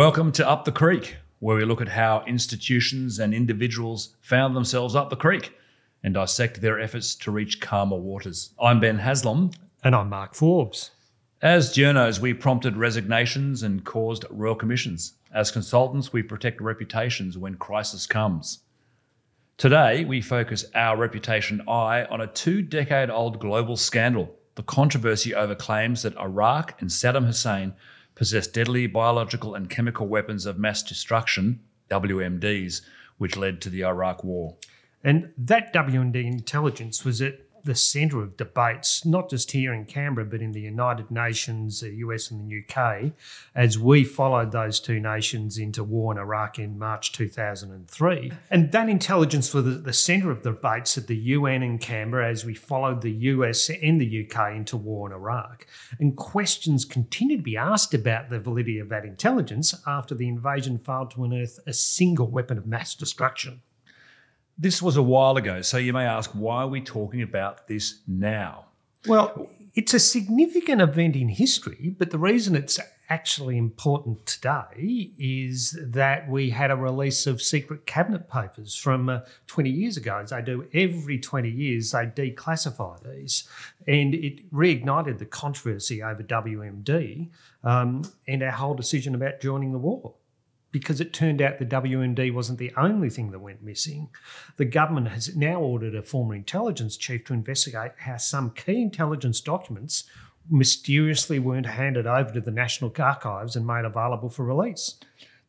Welcome to Up the Creek, where we look at how institutions and individuals found themselves up the creek and dissect their efforts to reach calmer waters. I'm Ben Haslam. And I'm Mark Forbes. As journos, we prompted resignations and caused royal commissions. As consultants, we protect reputations when crisis comes. Today, we focus our reputation eye on a two decade old global scandal the controversy over claims that Iraq and Saddam Hussein possessed deadly biological and chemical weapons of mass destruction, WMDs, which led to the Iraq War. And that WMD intelligence was at the centre of debates, not just here in Canberra, but in the United Nations, the US, and the UK, as we followed those two nations into war in Iraq in March 2003. And that intelligence was the, centre of the debates at the UN in Canberra as we followed the US and the UK into war in Iraq. And questions continued to be asked about the validity of that intelligence after the invasion failed to unearth a single weapon of mass destruction. This was a while ago, so you may ask, why are we talking about this now? Well, it's a significant event in history, but the reason it's actually important today is that we had a release of secret cabinet papers from uh, 20 years ago. As they do every 20 years, they declassify these. And it reignited the controversy over WMD um, and our whole decision about joining the war because it turned out the WMD wasn't the only thing that went missing. The government has now ordered a former intelligence chief to investigate how some key intelligence documents mysteriously weren't handed over to the National Archives and made available for release.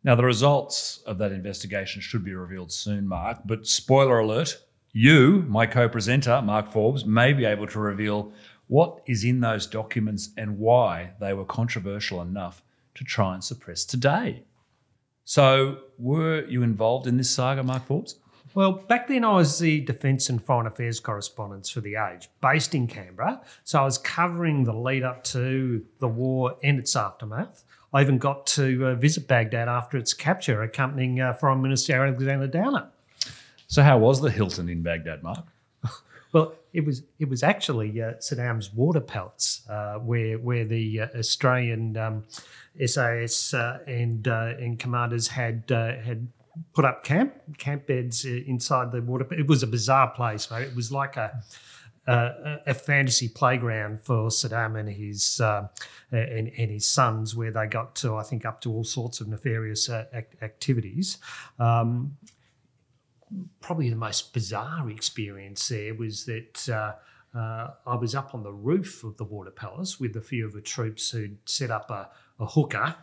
Now, the results of that investigation should be revealed soon, Mark, but spoiler alert, you, my co presenter, Mark Forbes, may be able to reveal what is in those documents and why they were controversial enough to try and suppress today. So, were you involved in this saga, Mark Forbes? Well, back then I was the Defence and Foreign Affairs correspondent for The Age, based in Canberra. So I was covering the lead up to the war and its aftermath. I even got to uh, visit Baghdad after its capture, accompanying uh, Foreign Minister Alexander Downer. So, how was the Hilton in Baghdad, Mark? Well, it was it was actually uh, Saddam's water palace, uh, where where the uh, Australian um, SAS uh, and uh, and commanders had uh, had put up camp camp beds inside the water. It was a bizarre place, mate. It was like a a fantasy playground for Saddam and his uh, and, and, his sons, where they got to, I think, up to all sorts of nefarious uh, activities. Um, probably the most bizarre experience there was that uh, uh, I was up on the roof of the Water Palace with a few of the troops who'd set up a, a hookah.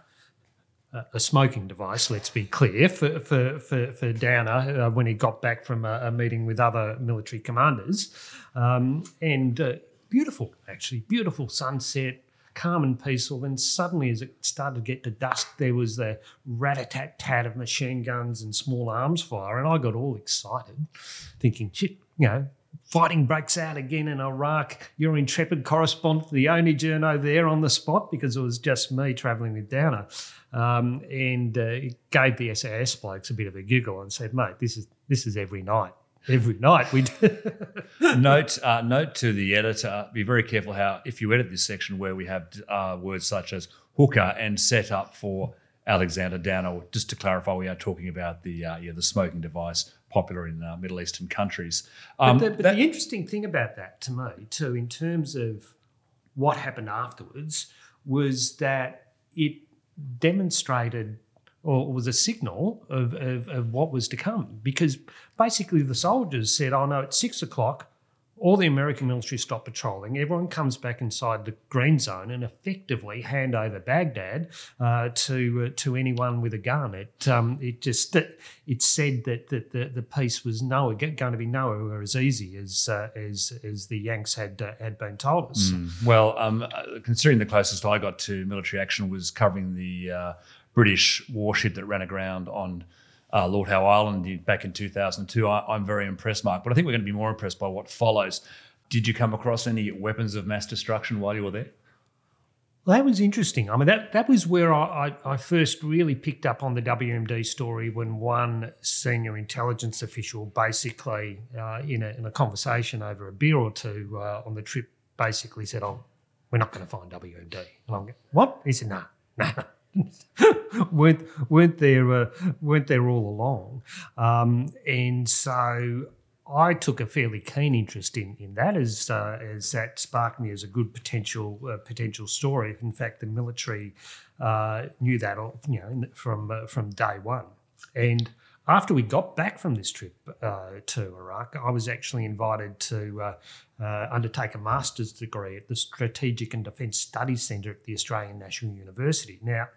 A smoking device, let's be clear, for for for, for Downer uh, when he got back from a, a, meeting with other military commanders, um, and uh, beautiful, actually, beautiful sunset, calm and peaceful. Then suddenly, as it started to get to dusk, there was the rat a tat tat of machine guns and small arms fire. And I got all excited, thinking, shit, you know, fighting breaks out again in Iraq. Your intrepid correspondent, the only journo there on the spot because it was just me travelling with Downer. Um, and uh, gave the SAS blokes a bit of a giggle and said, mate, this is this is every night every night. We note uh, note to the editor: be very careful how if you edit this section where we have uh, words such as hooker and set up for Alexander Downer. Just to clarify, we are talking about the uh, yeah the smoking device popular in uh, Middle Eastern countries. Um, but, the, but that, the interesting thing about that to me, too, in terms of what happened afterwards, was that it demonstrated or was a signal of, of, of, what was to come. Because basically the soldiers said, oh no, it's six o'clock, all the American military stop patrolling, everyone comes back inside the green zone and effectively hand over Baghdad uh, to uh, to anyone with a gun. It um, it just it said that, that the, the peace was nowhere going to be nowhere as easy as uh, as as the Yanks had uh, had been told us. Mm. Well, um, considering the closest I got to military action was covering the uh, British warship that ran aground on uh, Lord Howe Island back in 2002. I, am very impressed, Mark, but I think we're going to be more impressed by what follows. Did you come across any weapons of mass destruction while you were there? Well, that was interesting. I mean, that, that was where I, I, I first really picked up on the WMD story when one senior intelligence official basically, uh, in, a, in a conversation over a beer or two uh, on the trip, basically said, Oh, we're not going to find WMD. And I'm going, What? He said, No, no, no weren't weren't there uh, weren't there all along, um, and so I took a fairly keen interest in in that as uh, as that sparked me as a good potential uh, potential story. In fact, the military uh, knew that you know from uh, from day one, and after we got back from this trip uh, to Iraq, I was actually invited to uh, uh, undertake a master's degree at the Strategic and Defence Studies Centre at the Australian National University. Now,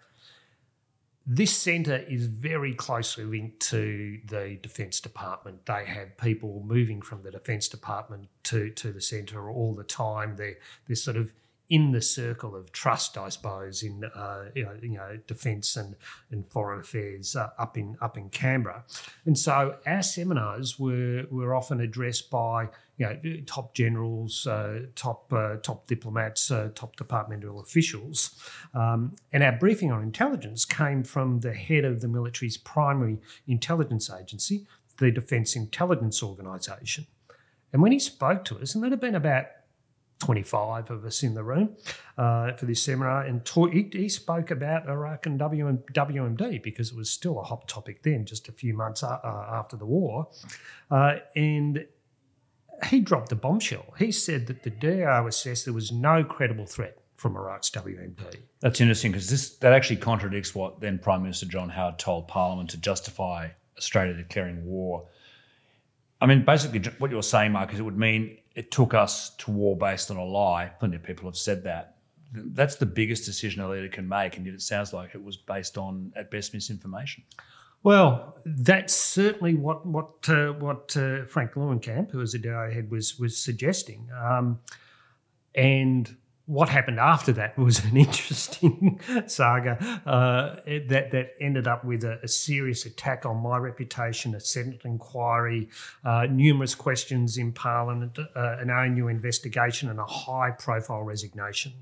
this centre is very closely linked to the Defence Department. They have people moving from the Defence Department to, to the centre all the time. They're, they're sort of in the circle of trust, I suppose, in uh, you know, you know defence and, and foreign affairs uh, up in up in Canberra, and so our seminars were were often addressed by you know top generals, uh, top uh, top diplomats, uh, top departmental officials, um, and our briefing on intelligence came from the head of the military's primary intelligence agency, the Defence Intelligence Organisation, and when he spoke to us, and there'd have been about 25 of us in the room uh, for this seminar, and he, he, spoke about Iraq and WM, WMD because it was still a hot topic then, just a few months uh, after the war. Uh, and he dropped a bombshell. He said that the DIO assessed there was no credible threat from Iraq's WMD. That's interesting because this that actually contradicts what then Prime Minister John Howard told Parliament to justify Australia declaring war. I mean, basically, what you're saying, Mark, is it would mean it took us to war based on a lie. Plenty of people have said that. That's the biggest decision a leader can make, and yet it sounds like it was based on, at best, misinformation. Well, that's certainly what what uh, what uh, Frank Lewincamp, who was a DIO head, was was suggesting. Um, and what happened after that was an interesting saga uh, that that ended up with a, a, serious attack on my reputation, a Senate inquiry, uh, numerous questions in Parliament, uh, an ANU investigation, and a high-profile resignation.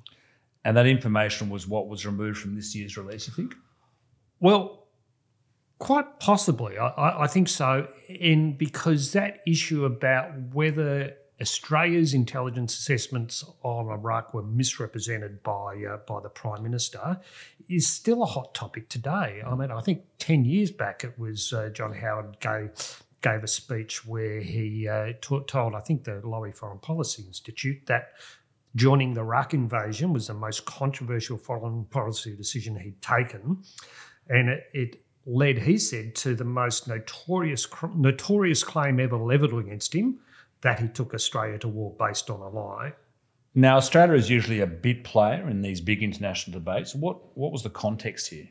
And that information was what was removed from this year's release, you think? Well, quite possibly, I, I think so. And because that issue about whether Australia's intelligence assessments on Iraq were misrepresented by uh, by the Prime Minister is still a hot topic today. I mean, I think ten years back it was uh, John Howard gave gave a speech where he uh, t- told I think the Lowy Foreign Policy Institute that joining the Iraq invasion was the most controversial foreign policy decision he'd taken, and it, it led, he said, to the most notorious notorious claim ever levelled against him that he took Australia to war based on a lie. Now, Australia is usually a bit player in these big international debates. What what was the context here?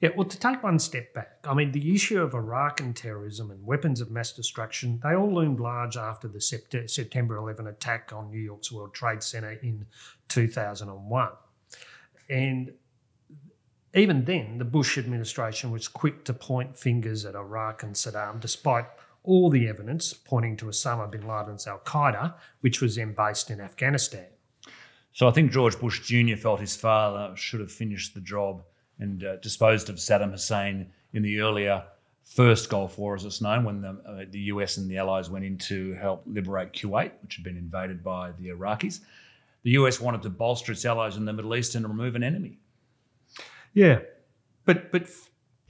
Yeah, well, to take one step back, I mean, the issue of Iraq and terrorism and weapons of mass destruction, they all loomed large after the Sept- September 11 attack on New York's World Trade Center in 2001. And even then, the Bush administration was quick to point fingers at Iraq and Saddam, despite all the evidence pointing to Osama bin Laden's Al Qaeda, which was then based in Afghanistan. So I think George Bush Jr. felt his father should have finished the job and uh, disposed of Saddam Hussein in the earlier first Gulf War, as it's known, when the, uh, the US and the Allies went in to help liberate Kuwait, which had been invaded by the Iraqis. The US wanted to bolster its allies in the Middle East and remove an enemy. Yeah, but but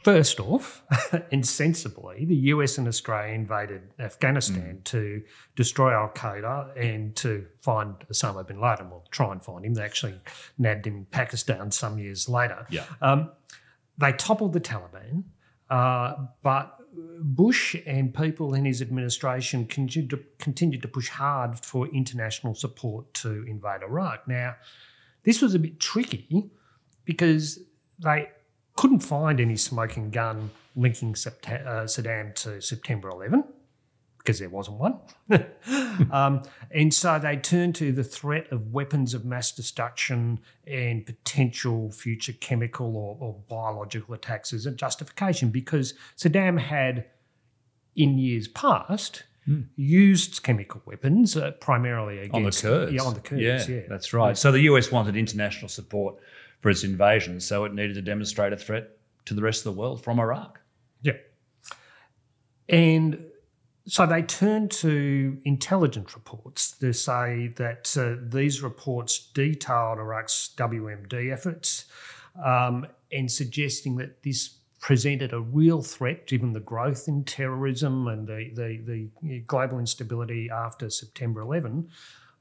First off, insensibly, the US and Australia invaded Afghanistan mm. to destroy Al Qaeda and to find Osama bin Laden. Well, try and find him. They actually nabbed him in Pakistan some years later. Yeah. Um, they toppled the Taliban, uh, but Bush and people in his administration continued to, continued to push hard for international support to invade Iraq. Now, this was a bit tricky because they couldn't find any smoking gun linking uh, Saddam to September 11 because there wasn't one. um, and so they turned to the threat of weapons of mass destruction and potential future chemical or, or biological attacks as a justification because Saddam had, in years past, Mm. used chemical weapons uh, primarily against on the Kurds. Yeah, on the Kurds. Yeah, yeah. that's right. So the US wanted international support for its invasion, so it needed to demonstrate a threat to the rest of the world from Iraq. Yeah. And so they turned to intelligence reports to say that uh, these reports detailed Iraq's WMD efforts um, and suggesting that this presented a real threat given the growth in terrorism and the, the, the global instability after September 11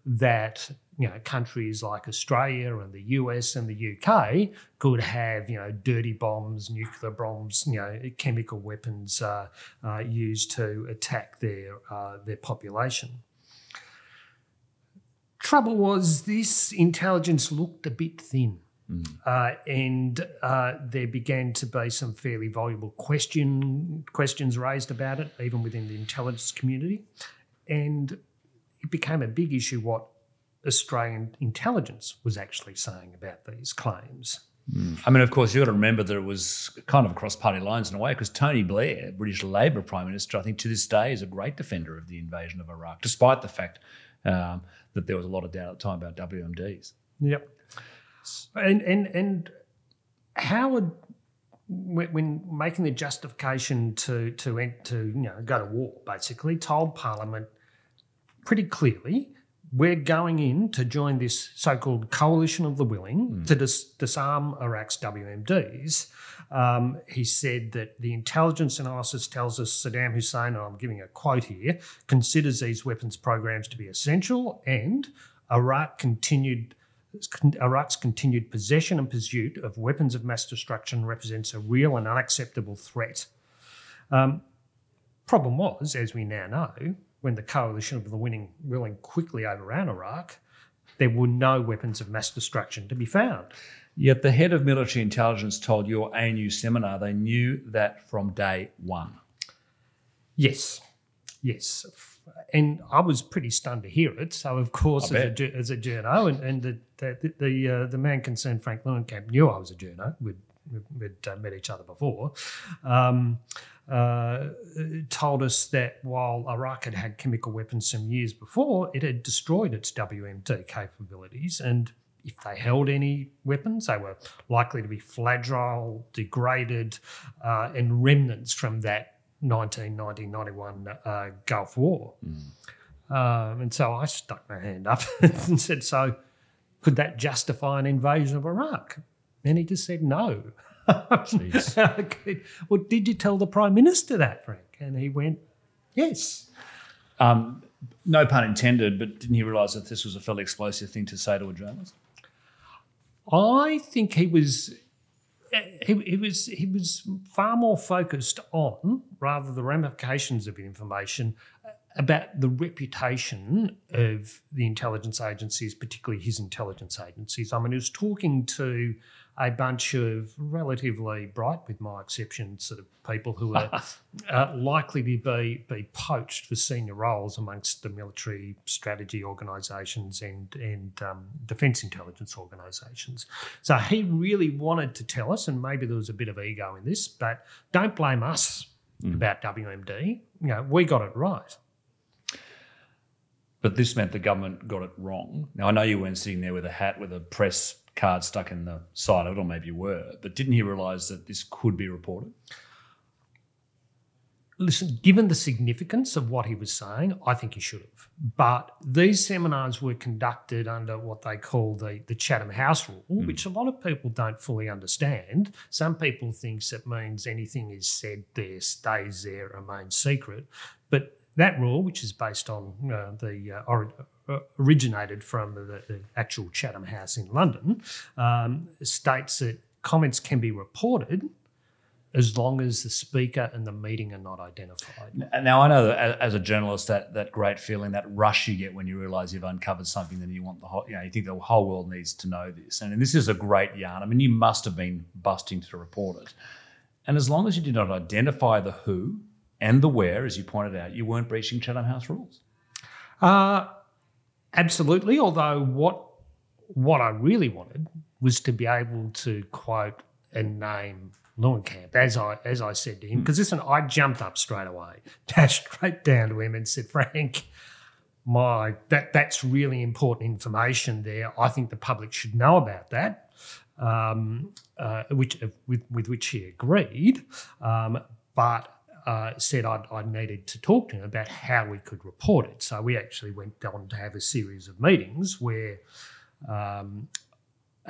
that you know countries like Australia and the US and the UK could have you know dirty bombs, nuclear bombs, you know chemical weapons uh, uh, used to attack their uh, their population. Trouble was this intelligence looked a bit thin. Mm. Uh, and uh, there began to be some fairly voluble question questions raised about it, even within the intelligence community, and it became a big issue what Australian intelligence was actually saying about these claims. Mm. I mean, of course, you've got to remember that it was kind of across party lines in a way, because Tony Blair, British Labor Prime Minister, I think to this day is a great defender of the invasion of Iraq, despite the fact um, that there was a lot of doubt at the time about WMDs. Yep. And and and Howard, when making the justification to to to you know go to war, basically told Parliament pretty clearly we're going in to join this so-called coalition of the willing mm. to dis- disarm Iraq's WMDs. Um, he said that the intelligence analysis tells us Saddam Hussein, and I'm giving a quote here, considers these weapons programs to be essential, and Iraq continued Iraq's continued possession and pursuit of weapons of mass destruction represents a real and unacceptable threat. Um, problem was, as we now know, when the coalition of the winning willing quickly overran Iraq, there were no weapons of mass destruction to be found. Yet the head of military intelligence told your ANU seminar they knew that from day one. Yes, yes and I was pretty stunned to hear it. So, of course, as a, as a journo, and, and the the the, uh, the man concerned, Frank Lewincamp, knew I was a journo. We'd, we'd uh, met each other before. Um, uh, told us that while Iraq had had chemical weapons some years before, it had destroyed its WMD capabilities. And if they held any weapons, they were likely to be fragile, degraded, uh, and remnants from that 1990-91 uh, Gulf War. Mm. Um, and so I stuck my hand up and said, so could that justify an invasion of Iraq? And he just said, no. well, did you tell the Prime Minister that, Frank? And he went, yes. Um, no pun intended, but didn't he realise that this was a fairly explosive thing to say to a journalist? I think he was he, he, was he was far more focused on rather the ramifications of information about the reputation of the intelligence agencies, particularly his intelligence agencies. I mean, he was talking to a bunch of relatively bright, with my exception, sort of people who are uh, likely to be, be poached for senior roles amongst the military strategy organisations and, and um, defence intelligence organisations. So he really wanted to tell us, and maybe there was a bit of ego in this, but don't blame us mm. about WMD. You know, we got it right. But this meant the government got it wrong. Now, I know you weren't sitting there with a hat with a press card stuck in the side of it, or maybe you were, but didn't he realise that this could be reported? Listen, given the significance of what he was saying, I think he should have. But these seminars were conducted under what they call the, the Chatham House rule, mm. which a lot of people don't fully understand. Some people think it means anything is said there stays there, remains secret. But that rule, which is based on uh, the uh, uh, originated from the, the, actual Chatham House in London, um, states that comments can be reported as long as the speaker and the meeting are not identified. Now, I know that as a journalist, that that great feeling, that rush you get when you realise you've uncovered something that you want the whole, you know, you think the whole world needs to know this. And, and this is a great yarn. I mean, you must have been busting to report it. And as long as you did not identify the who and the where, as you pointed out, you weren't breaching Chatham House rules. Uh, Absolutely. Although what what I really wanted was to be able to quote and name Lewincamp, as I as I said to him, because hmm. listen, I jumped up straight away, dashed straight down to him and said, Frank, my that that's really important information there. I think the public should know about that. Um, uh, which with with which he agreed. Um, but uh, said I'd, I needed to talk to him about how we could report it. So we actually went on to have a series of meetings where um,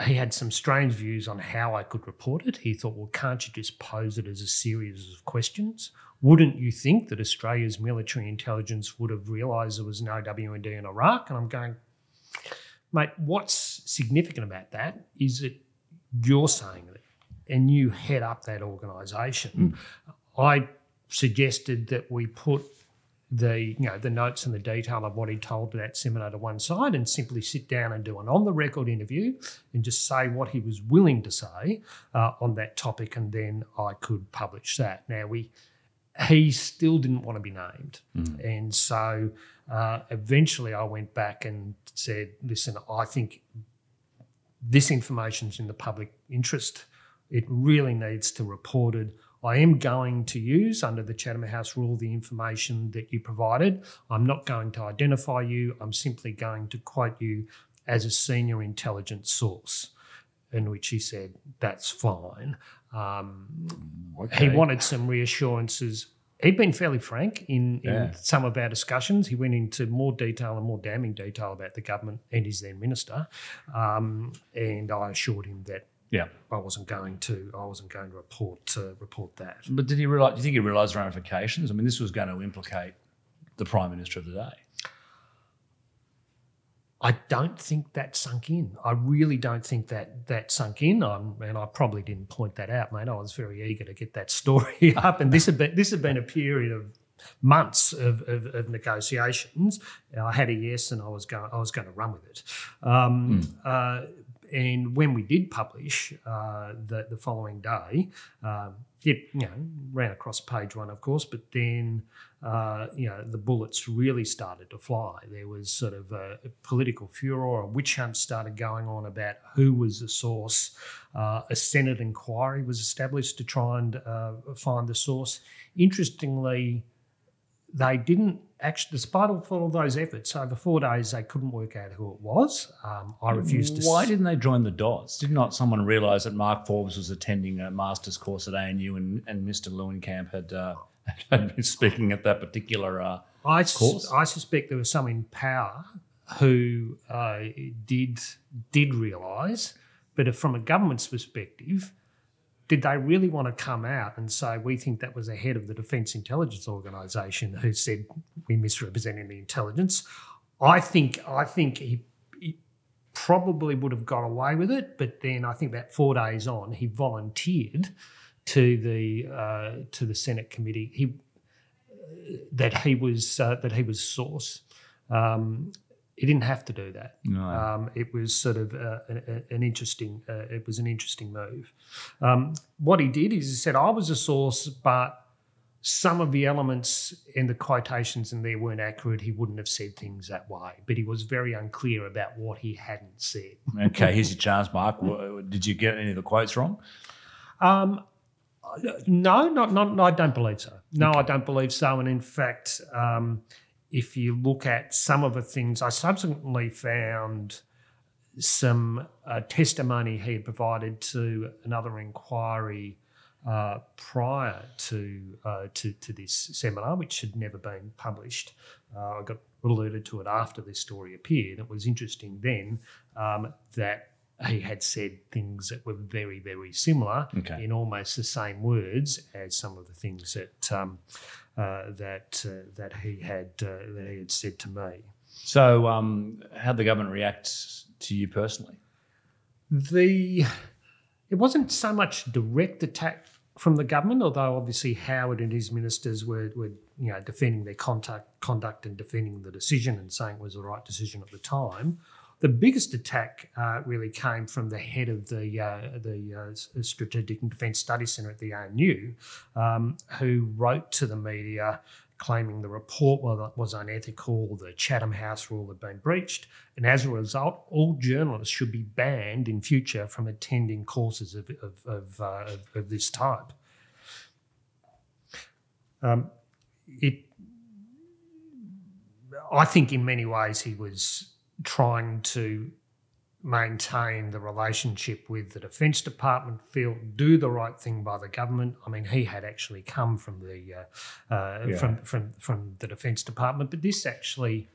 he had some strange views on how I could report it. He thought, well, can't you just pose it as a series of questions? Wouldn't you think that Australia's military intelligence would have realised there was no WMD in Iraq? And I'm going, mate, what's significant about that is that you're saying it and you head up that organisation. Mm. I suggested that we put the you know the notes and the detail of what he told at that seminar to one side and simply sit down and do an on the record interview and just say what he was willing to say uh, on that topic and then I could publish that. Now we he still didn't want to be named mm. and so uh, eventually I went back and said listen I think this information's in the public interest it really needs to be reported I am going to use, under the Chatham House rule, the information that you provided. I'm not going to identify you. I'm simply going to quote you as a senior intelligence source. In which he said, that's fine. Um, okay. He wanted some reassurances. He'd been fairly frank in, in yeah. some of our discussions. He went into more detail and more damning detail about the government and his then minister. Um, and I assured him that yeah, I wasn't going to. I wasn't going to report uh, report that. But did he realize? Do you think he realised ramifications? I mean, this was going to implicate the prime minister of the day. I don't think that sunk in. I really don't think that that sunk in. I'm, and I probably didn't point that out, mate. I was very eager to get that story up, and this had been this had been a period of months of, of, of, negotiations. I had a yes, and I was going I was going to run with it. Um, mm. uh, and when we did publish uh, the, the following day, um, it you know ran across page one, of course, but then uh, you know the bullets really started to fly. There was sort of a, a political furor, a witch hunt started going on about who was the source. Uh, a Senate inquiry was established to try and uh, find the source. Interestingly, they didn't actually, despite all those efforts, over four days they couldn't work out who it was. Um, I refused to. Why didn't they join the dots? Did not someone realise that Mark Forbes was attending a master's course at ANU and, and Mr. Lewincamp had, uh, had been speaking at that particular uh, I course? I suspect there was some in power who uh, did did realise, but from a government's perspective did they really want to come out and say we think that was the head of the Defence Intelligence Organisation who said we misrepresented the intelligence? I think I think he, he, probably would have got away with it, but then I think about four days on he volunteered to the uh, to the Senate committee he that he was uh, that he was source. Um, he didn't have to do that. No. Um, it was sort of uh, an, an, interesting. Uh, it was an interesting move. Um, what he did is he said, "I was a source, but." Some of the elements in the quotations in there weren't accurate. He wouldn't have said things that way, but he was very unclear about what he hadn't said. okay, here's your chance, Mark. Did you get any of the quotes wrong? Um, no, not, not. I don't believe so. No, okay. I don't believe so. And in fact, um, if you look at some of the things, I subsequently found some uh, testimony he had provided to another inquiry uh, prior to, uh, to, to this seminar, which had never been published. Uh, I got alluded to it after this story appeared. It was interesting then um, that he had said things that were very, very similar okay. in almost the same words as some of the things that um, that uh, that he had uh, that he had said to me. So, um, how did the government react to you personally? The it wasn't so much direct attack from the government, although obviously Howard and his ministers were, were you know defending their contact, conduct and defending the decision and saying it was the right decision at the time. The biggest attack uh, really came from the head of the uh, the uh, Strategic and Defence Studies Centre at the ANU, um, who wrote to the media claiming the report was unethical, the Chatham House rule had been breached, and as a result, all journalists should be banned in future from attending courses of, of, of, uh, of, of this type. Um, it, I think, in many ways, he was trying to maintain the relationship with the Defence Department, feel do the right thing by the government. I mean, he had actually come from the uh, uh, yeah. from from from the Defence Department, but this actually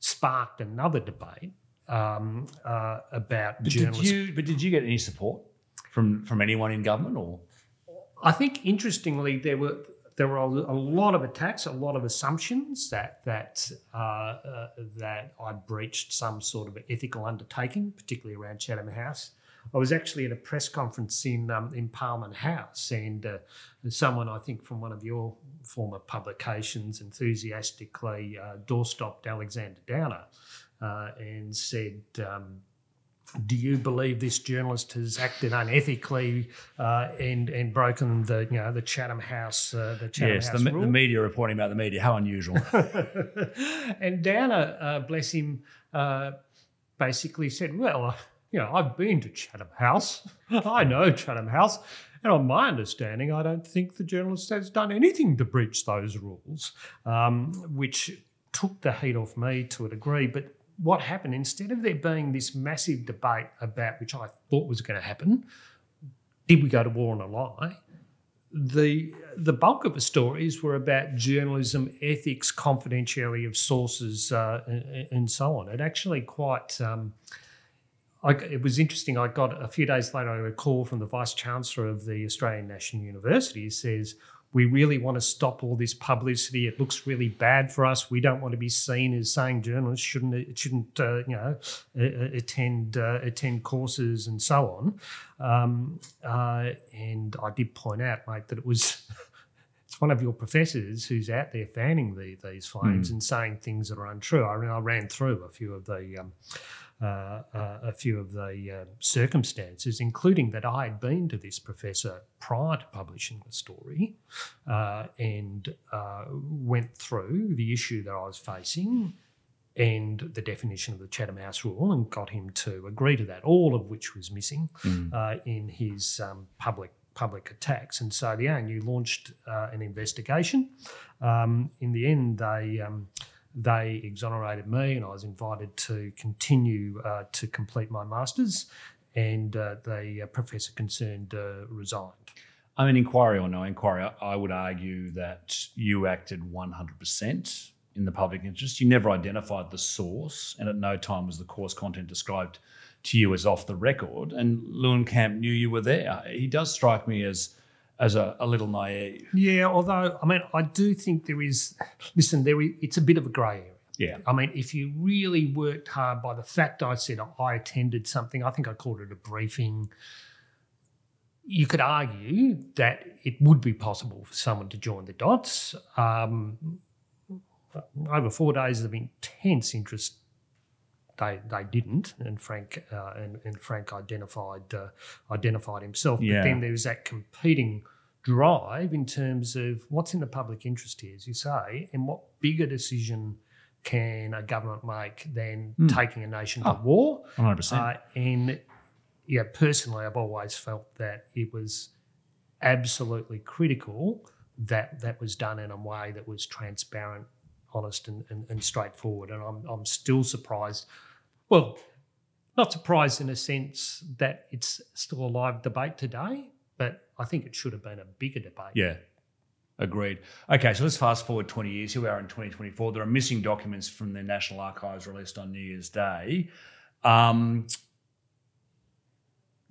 sparked another debate um, uh, about But did journalists. you? But did you get any support from from anyone in government or? I think interestingly there were there were a, lot of attacks, a lot of assumptions that that uh, uh, that I breached some sort of ethical undertaking, particularly around Chatham House. I was actually at a press conference in um, in Parliament House, and uh, someone I think from one of your former publications enthusiastically uh, doorstopped Alexander Downer uh, and said. Um, do you believe this journalist has acted unethically uh, and and broken the you know the Chatham House uh, the Chatham yes, House me- rule? the media reporting about the media. How unusual. and Downer, uh, bless him, uh, basically said, "Well, uh, you know, I've been to Chatham House. I know Chatham House." And on my understanding, I don't think the journalist has done anything to breach those rules, um, which took the heat off me to a degree. But what happened, instead of there being this massive debate about which I thought was going to happen, did we go to war on a lie? The the bulk of the stories were about journalism, ethics, confidentiality of sources, uh, and, and so on. It actually quite. Um, I, it was interesting. I got a few days later I got a call from the vice chancellor of the Australian National University. He says, "We really want to stop all this publicity. It looks really bad for us. We don't want to be seen as saying journalists shouldn't shouldn't uh, you know attend uh, attend courses and so on." Um, uh, and I did point out, mate, that it was. It's one of your professors who's out there fanning the, these flames and saying things that are untrue. I, I ran through a few of the um, uh, uh, a few of the uh, circumstances, including that I had been to this professor prior to publishing the story uh, and uh, went through the issue that I was facing and the definition of the Chatham House rule and got him to agree to that, all of which was missing uh, in his um, public public attacks. And so the ANU launched uh, an investigation. Um, in the end, they um, they exonerated me, and I was invited to continue uh, to complete my masters. And uh, the uh, professor concerned uh, resigned. I mean, inquiry or no inquiry, I- would argue that you acted 100% in the public interest. You never identified the source, and at no time was the course content described to you as off the record. And Lewincamp knew you were there. He does strike me as as a, a little naive. Yeah, although I mean, I do think there is. Listen, there is, it's a bit of a grey area. Yeah. I mean, if you really worked hard by the fact I said I attended something, I think I called it a briefing. You could argue that it would be possible for someone to join the dots. Um, over four days of intense interest, they they didn't, and Frank uh, and, and Frank identified uh, identified himself. Yeah. But then there was that competing drive in terms of what's in the public interest here, as you say, and what bigger decision can a government make than taking a nation to Oh, war? 100%. Uh, and yeah, personally, I've always felt that it was absolutely critical that that was done in a way that was transparent, honest, and, and, and straightforward. And I'm, I'm still surprised. Well, not surprised in a sense that it's still a live debate today, but I think it should have been a bigger debate. Yeah, agreed. Okay, so let's fast forward 20 years. Here we are in 2024. There are missing documents from the National Archives released on New Year's Day. Um,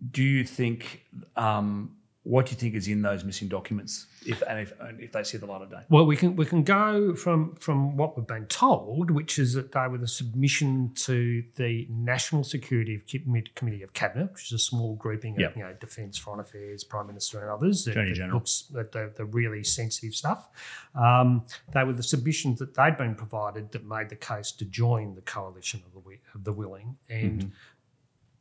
do you think, um, what do you think is in those missing documents if and if, and if they see the light of day? Well, we can we can go from from what we've been told, which is that they were the submission to the National Security Commi- Committee of Cabinet, which is a small grouping Yep. of you know Defence, Foreign Affairs, Prime Minister, and others. that- that looks at the, the really sensitive stuff. Um, they were the submissions that they'd been provided that made the case to join the coalition of the of the willing, and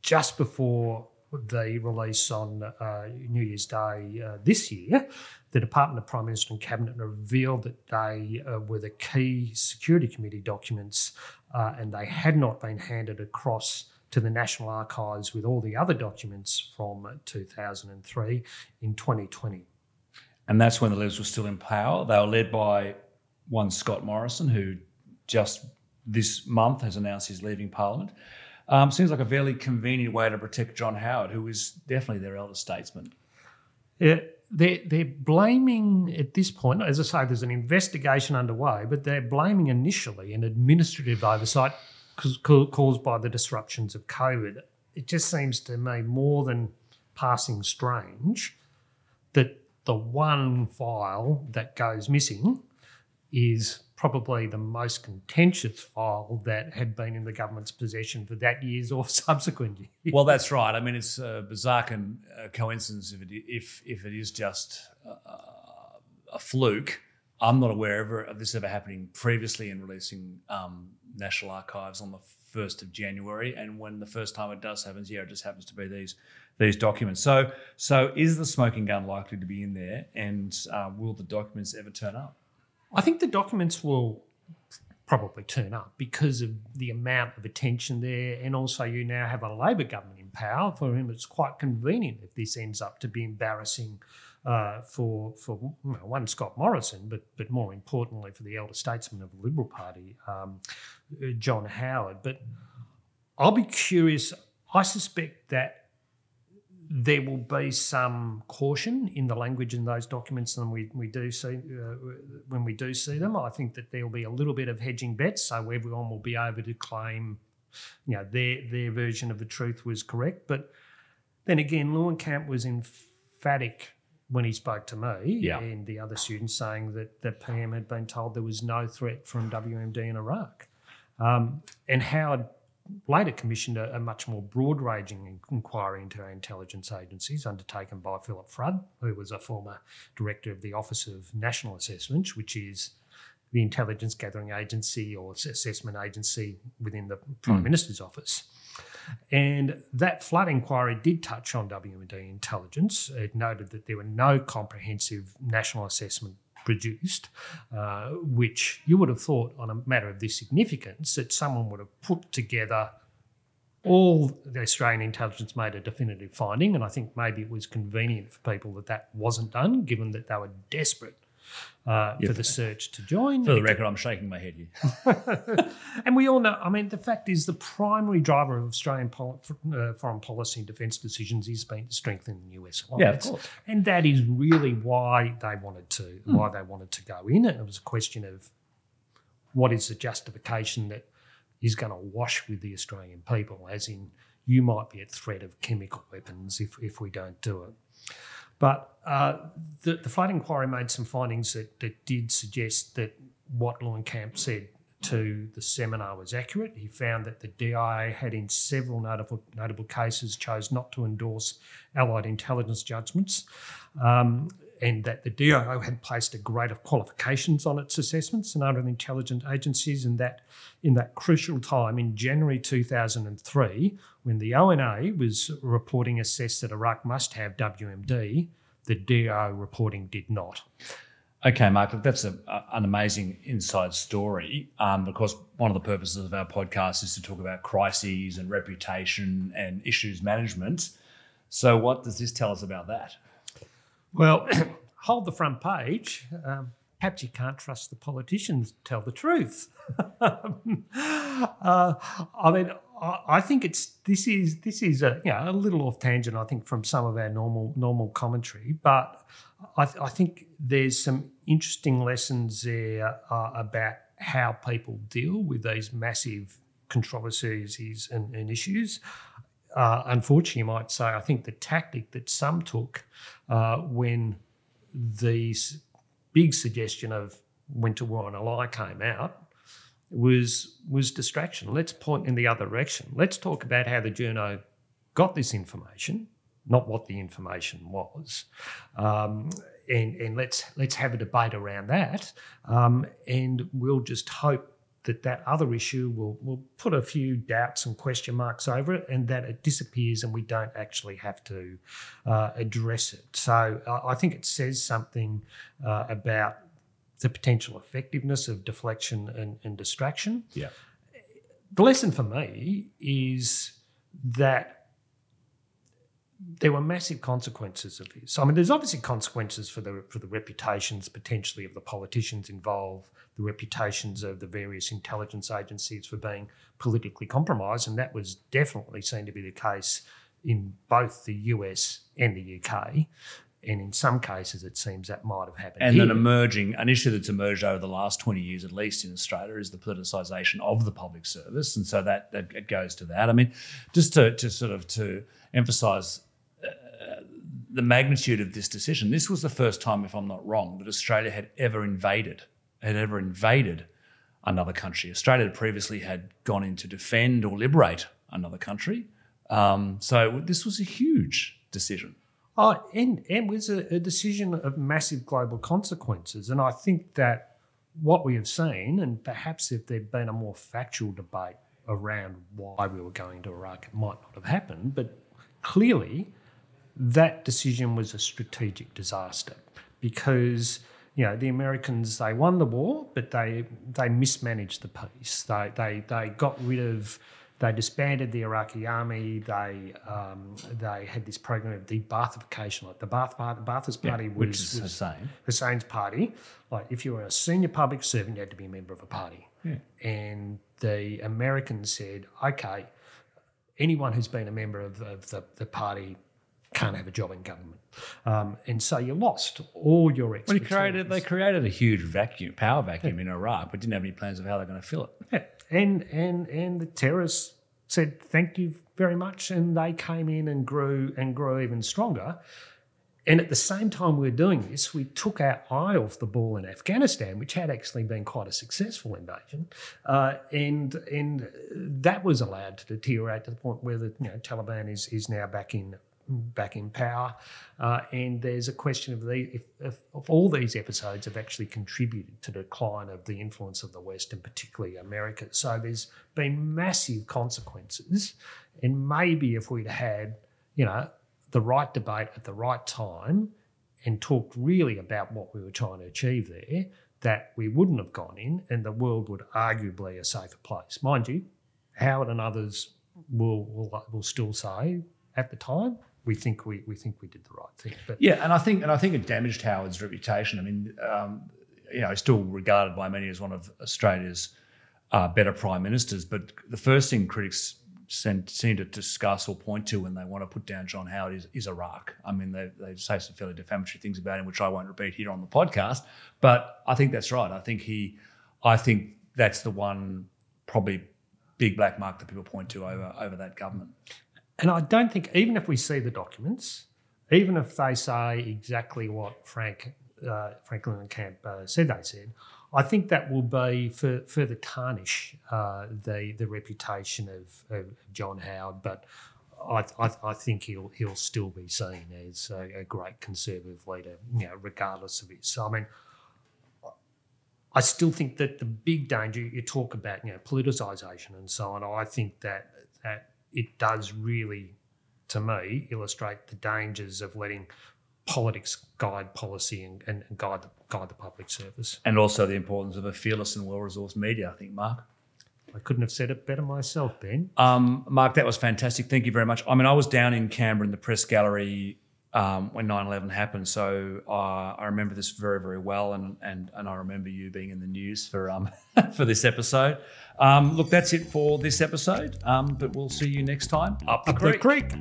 just before the release on uh, New Year's Day uh, this year, the Department of Prime Minister and Cabinet revealed that they uh, were the key Security Committee documents uh, and they had not been handed across to the National Archives with all the other documents from 2003 in 2020. And that's when the Libs were still in power. They were led by one Scott Morrison, who just this month has announced he's leaving Parliament. Um, seems like a fairly convenient way to protect John Howard, who is definitely their elder statesman. Yeah, they're, they're blaming at this point, as I say, there's an investigation underway, but they're blaming initially an administrative oversight caused by the disruptions of COVID. It just seems to me more than passing strange that the one file that goes missing is probably the most contentious file that had been in the government's possession for that year's or subsequent years. Well, that's right. I mean, it's a bizarre con- uh, coincidence if it, if, if it is just uh, a fluke. I'm not aware of this ever happening previously in releasing um, National Archives on the 1st of January. And when the first time it does happens, yeah, it just happens to be these these documents. So, so is the smoking gun likely to be in there, and uh, will the documents ever turn up? I think the documents will probably turn up because of the amount of attention there, and also you now have a Labor government in power for whom it's quite convenient if this ends up to be embarrassing uh, for for you know, one Scott Morrison, but but more importantly for the elder statesman of the Liberal Party, um, John Howard. But I'll be curious. I suspect that there will be some caution in the language in those documents than we, we do see uh, when we do see them. I think that there will be a little bit of hedging bets, so everyone will be able to claim, you know, their their version of the truth was correct. But then again, Lewincamp was emphatic when he spoke to me yeah. and the other students, saying that the PM had been told there was no threat from WMD in Iraq, um, and Howard later commissioned a, a much more broad ranging inquiry into our intelligence agencies undertaken by Philip Flood, who was a former director of the Office of National Assessment, which is the intelligence gathering agency or assessment agency within the Prime mm. Minister's office. And that flood inquiry did touch on WMD intelligence. It noted that there were no comprehensive national assessment produced, uh, which you would have thought on a matter of this significance that someone would have put together all the Australian intelligence made a definitive finding, and I think maybe it was convenient for people that that wasn't done, given that they were desperate uh, for the search to join. For the record, I'm shaking my head here. and we all know, I mean, the fact is the primary driver of Australian pol- uh, foreign policy and defence decisions is been to strengthen the US alliance. Yeah, of course. And that is really why they wanted to, mm. why they wanted to go in. And it was a question of what is the justification that is going to wash with the Australian people, as in you might be at threat of chemical weapons if, if we don't do it. But uh, the, the flood inquiry made some findings that, that did suggest that what Camp said to the seminar was accurate. He found that the DIA had, in several notable, notable cases, chose not to endorse Allied intelligence judgments, um, and that the DIO had placed a grade of qualifications on its assessments and other intelligence agencies, and that in that crucial time in January 2003, when the ONA was reporting assessed that Iraq must have WMD, the DO reporting did not. Okay, Mark, that's a, an amazing inside story um, because one of the purposes of our podcast is to talk about crises and reputation and issues management. So, what does this tell us about that? Well, hold the front page. Um, perhaps you can't trust the politicians to tell the truth. uh, I mean, I think it's this is this is a you know a little off tangent. I think from some of our normal normal commentary, but I, th- I think there's some interesting lessons there uh, about how people deal with these massive controversies and, and issues. Uh, unfortunately, you might say, I think the tactic that some took uh, when these big suggestion of winter war on a lie came out was was distraction. Let's point in the other direction. Let's talk about how the journo got this information, not what the information was, um, and and let's let's have a debate around that. Um, and we'll just hope that that other issue will will put a few doubts and question marks over it, and that it disappears, and we don't actually have to uh, address it. So I think it says something uh, about the potential effectiveness of deflection and, and distraction. Yeah. The lesson for me is that there were massive consequences of this. I mean, there's obviously consequences for the for the reputations potentially of the politicians involved, the reputations of the various intelligence agencies for being politically compromised, and that was definitely seen to be the case in both the US and the UK. And in some cases, it seems that might have happened. And here. an emerging, an issue that's emerged over the last 20 years, at least in Australia, is the politicisation of the public service. And so that, that it goes to that. I mean, just to, to sort of to emphasise the magnitude of this decision, this was the first time, if I'm not wrong, that Australia had ever invaded, had ever invaded another country. Australia had previously had gone in to defend or liberate another country. Um, so this was a huge decision. Oh, and, and was a, a decision of massive global consequences. And I think that what we have seen, and perhaps if there'd been a more factual debate around why we were going to Iraq, it might not have happened. But clearly, that decision was a strategic disaster because you know the Americans they won the war, but they they mismanaged the peace. They they they got rid of they disbanded the Iraqi army. They um, they had this program of de-Baathification. Like the Baath Party, Baathist Party was, which is was Hussein. Hussein's party. Like if you were a senior public servant, you had to be a member of a party. Yeah. And the Americans said, okay, anyone who's been a member of, of the, the party can't have a job in government. Um, and so you lost all your Well, expertise. created, they created a huge vacuum, power vacuum in Iraq, but didn't have any plans of how they're going to fill it. Yeah. And and and the terrorists said thank you very much, and they came in and grew and grew even stronger. And at the same time we were doing this, we took our eye off the ball in Afghanistan, which had actually been quite a successful invasion, uh, and and that was allowed to deteriorate to the point where the you know, Taliban is is now back in back in power. Uh, and there's a question of the if, if, if all these episodes have actually contributed to the decline of the influence of the West and particularly America. So there's been massive consequences. And maybe if we'd had, you know, the right debate at the right time and talked really about what we were trying to achieve there, that we wouldn't have gone in and the world would arguably a safer place. Mind you, Howard and others will will, will still say at the time we think we, we think we did the right thing. But Yeah, and I think and I think it damaged Howard's reputation. I mean, um, you know, still regarded by many as one of Australia's uh, better prime ministers. But the first thing critics seem to discuss or point to when they want to put down John Howard is, is Iraq. I mean, they, they say some fairly defamatory things about him, which I won't repeat here on the podcast. But I think that's right. I think he, I think that's the one probably big black mark that people point to over over that government. And I don't think, even if we see the documents, even if they say exactly what Frank uh, Frank Lewincamp uh, said they said, I think that will be for further tarnish uh, the the reputation of, of John Howard. But I, I, I think he'll he'll still be seen as a, a great conservative leader, you know, regardless of it. So I mean. I still think that the big danger you talk about, you know, politicisation and so on. I think that that it does really, to me, illustrate the dangers of letting politics guide policy and, and, guide the guide the public service. And also the importance of a fearless and well-resourced media, I think, Mark. I couldn't have said it better myself, Ben. Um, Mark, that was fantastic. Thank you very much. I mean, I was down in Canberra in the press gallery um, when 9-11 happened, so uh, I remember this very, very well, and, and and I remember you being in the news for um, for this episode. Um, look, that's it for this episode, um, but we'll see you next time up the Up creek. the creek.